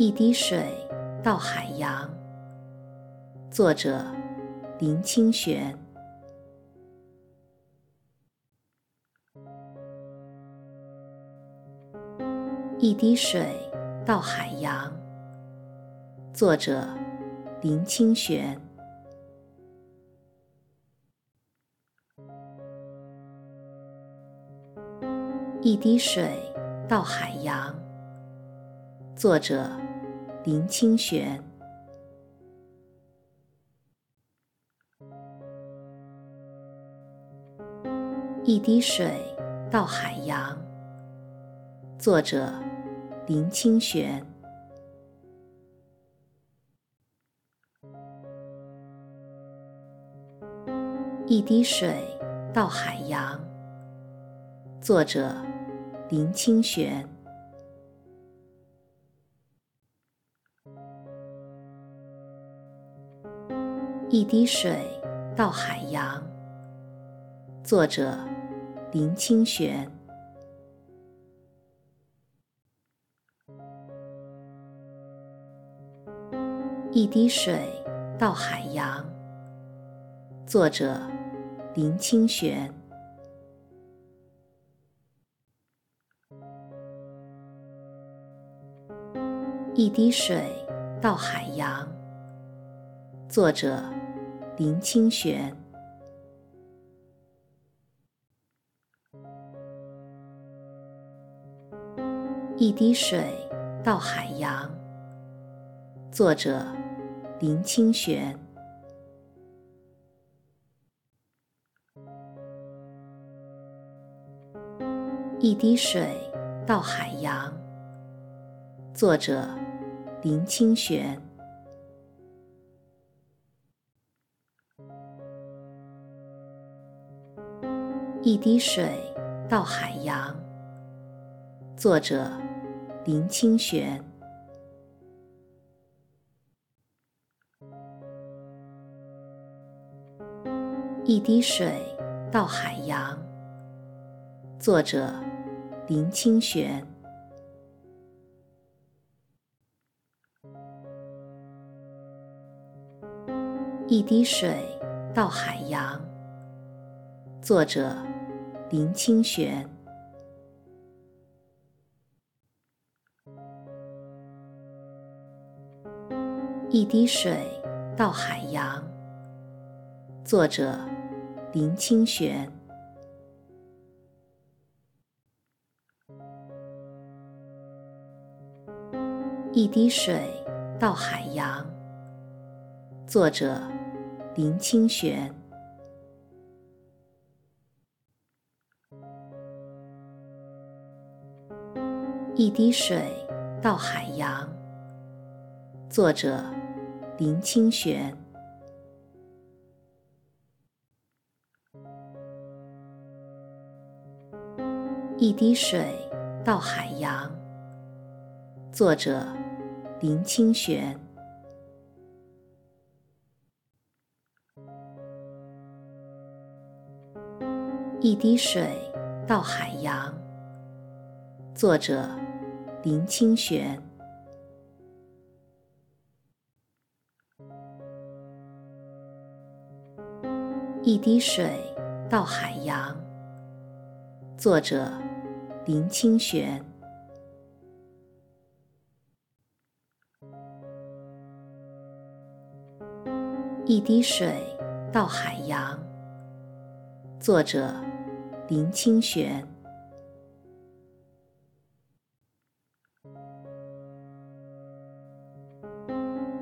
一滴水到海洋。作者：林清玄。一滴水到海洋。作者：林清玄。一滴水到海洋。作者：林清玄。一滴水到海洋。作者：林清玄。一滴水到海洋。作者：林清玄。一滴水到海洋。作者：林清玄。一滴水到海洋。作者：林清玄。一滴水到海洋。作者：林清玄。一滴水到海洋。作者：林清玄。一滴水到海洋。作者：林清玄。一滴水到海洋。作者：林清玄。一滴水到海洋。作者：林清玄。一滴水到海洋。作者：林清玄。一滴水到海洋。作者：林清玄。一滴水到海洋。作者：林清玄。一滴水到海洋。作者：林清玄。一滴水到海洋。作者：林清玄。一滴水到海洋。作者：林清玄。一滴水到海洋。作者：林清玄。一滴水到海洋。作者：林清玄。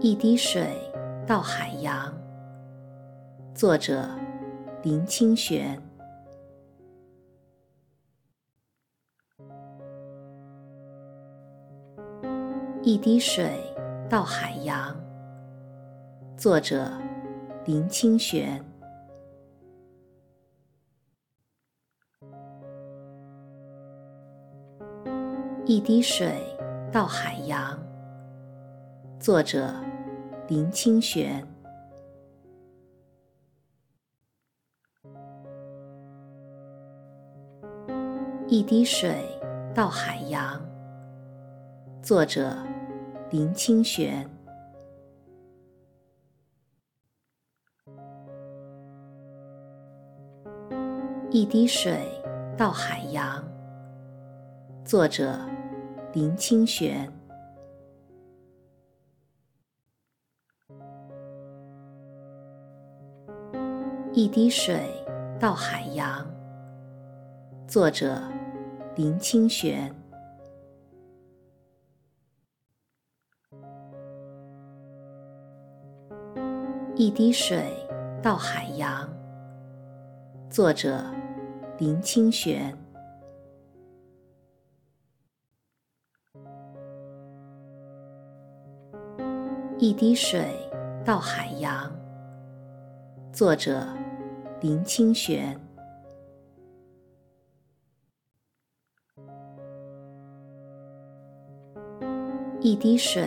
一滴水到海洋。作者：林清玄。一滴水到海洋。作者：林清玄。一滴水到海洋。作者：林清玄。一滴水到海洋。作者：林清玄。一滴水到海洋。作者：林清玄。一滴水到海洋。作者：林清玄。一滴水到海洋。作者：林清玄。一滴水到海洋。作者：林清玄。一滴水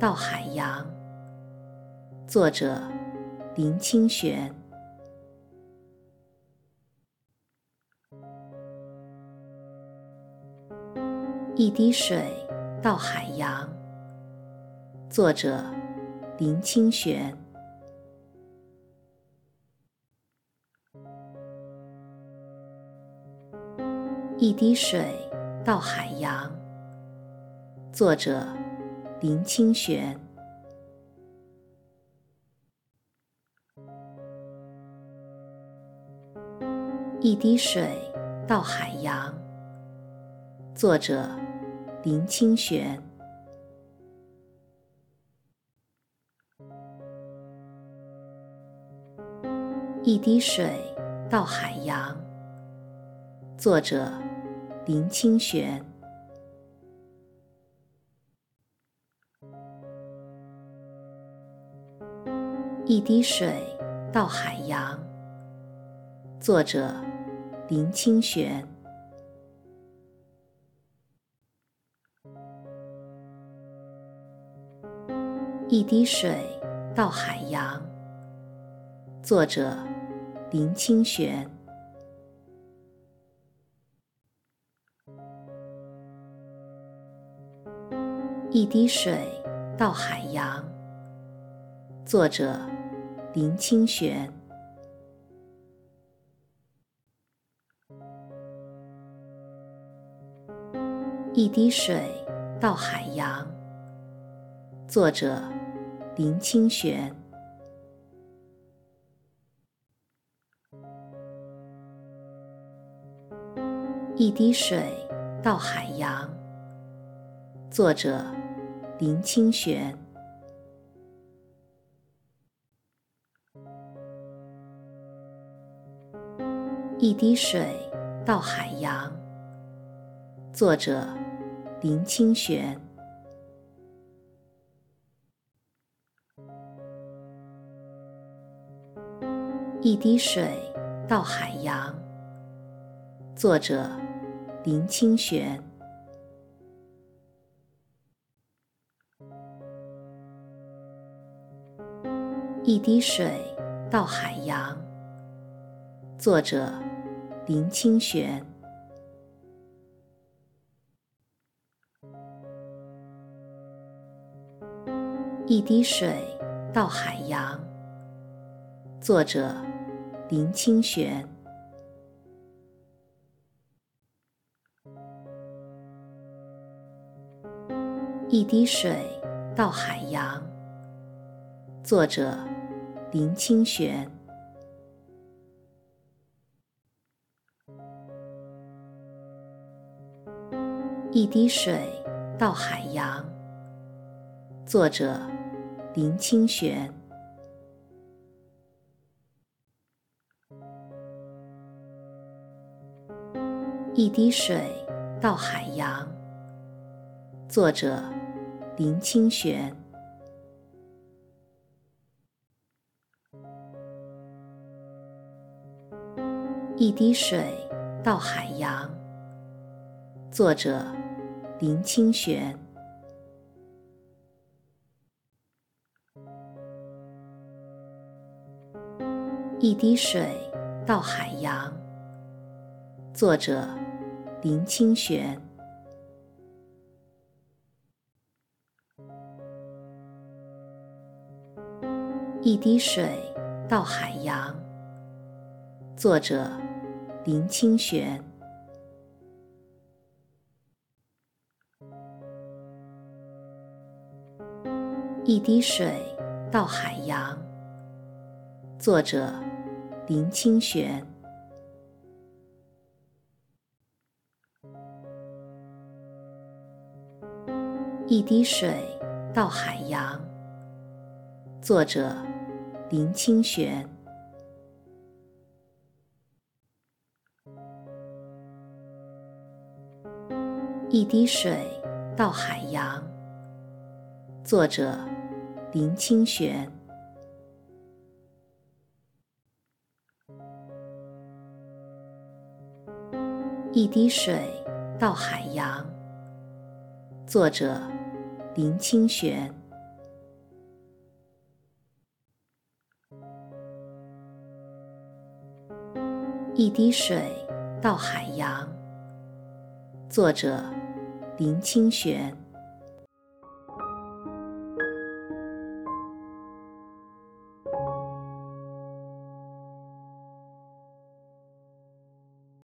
到海洋。作者：林清玄。一滴水到海洋。作者。林清玄。一滴水到海洋。作者：林清玄。一滴水到海洋。作者：林清玄。一滴水到海洋。作者：林清玄。一滴水到海洋。作者：林清玄。一滴水到海洋。作者。林清玄。一滴水到海洋。作者：林清玄。一滴水到海洋。作者：林清玄。一滴水到海洋。作者：林清玄。一滴水到海洋。作者：林清玄。一滴水到海洋。作者。林清玄。一滴水到海洋。作者：林清玄。一滴水到海洋。作者：林清玄。一滴水到海洋。作者：林清玄。一滴水到海洋。作者：林清玄。一滴水到海洋。作者。林清玄。一滴水到海洋。作者：林清玄。一滴水到海洋。作者：林清玄。一滴水到海洋。作者：林清玄。一滴水到海洋。作者：林清玄。一滴水到海洋。作者：林清玄。一滴水到海洋。作者：林清玄。一滴水到海洋。作者：林清玄。一滴水到海洋。作者：林清玄。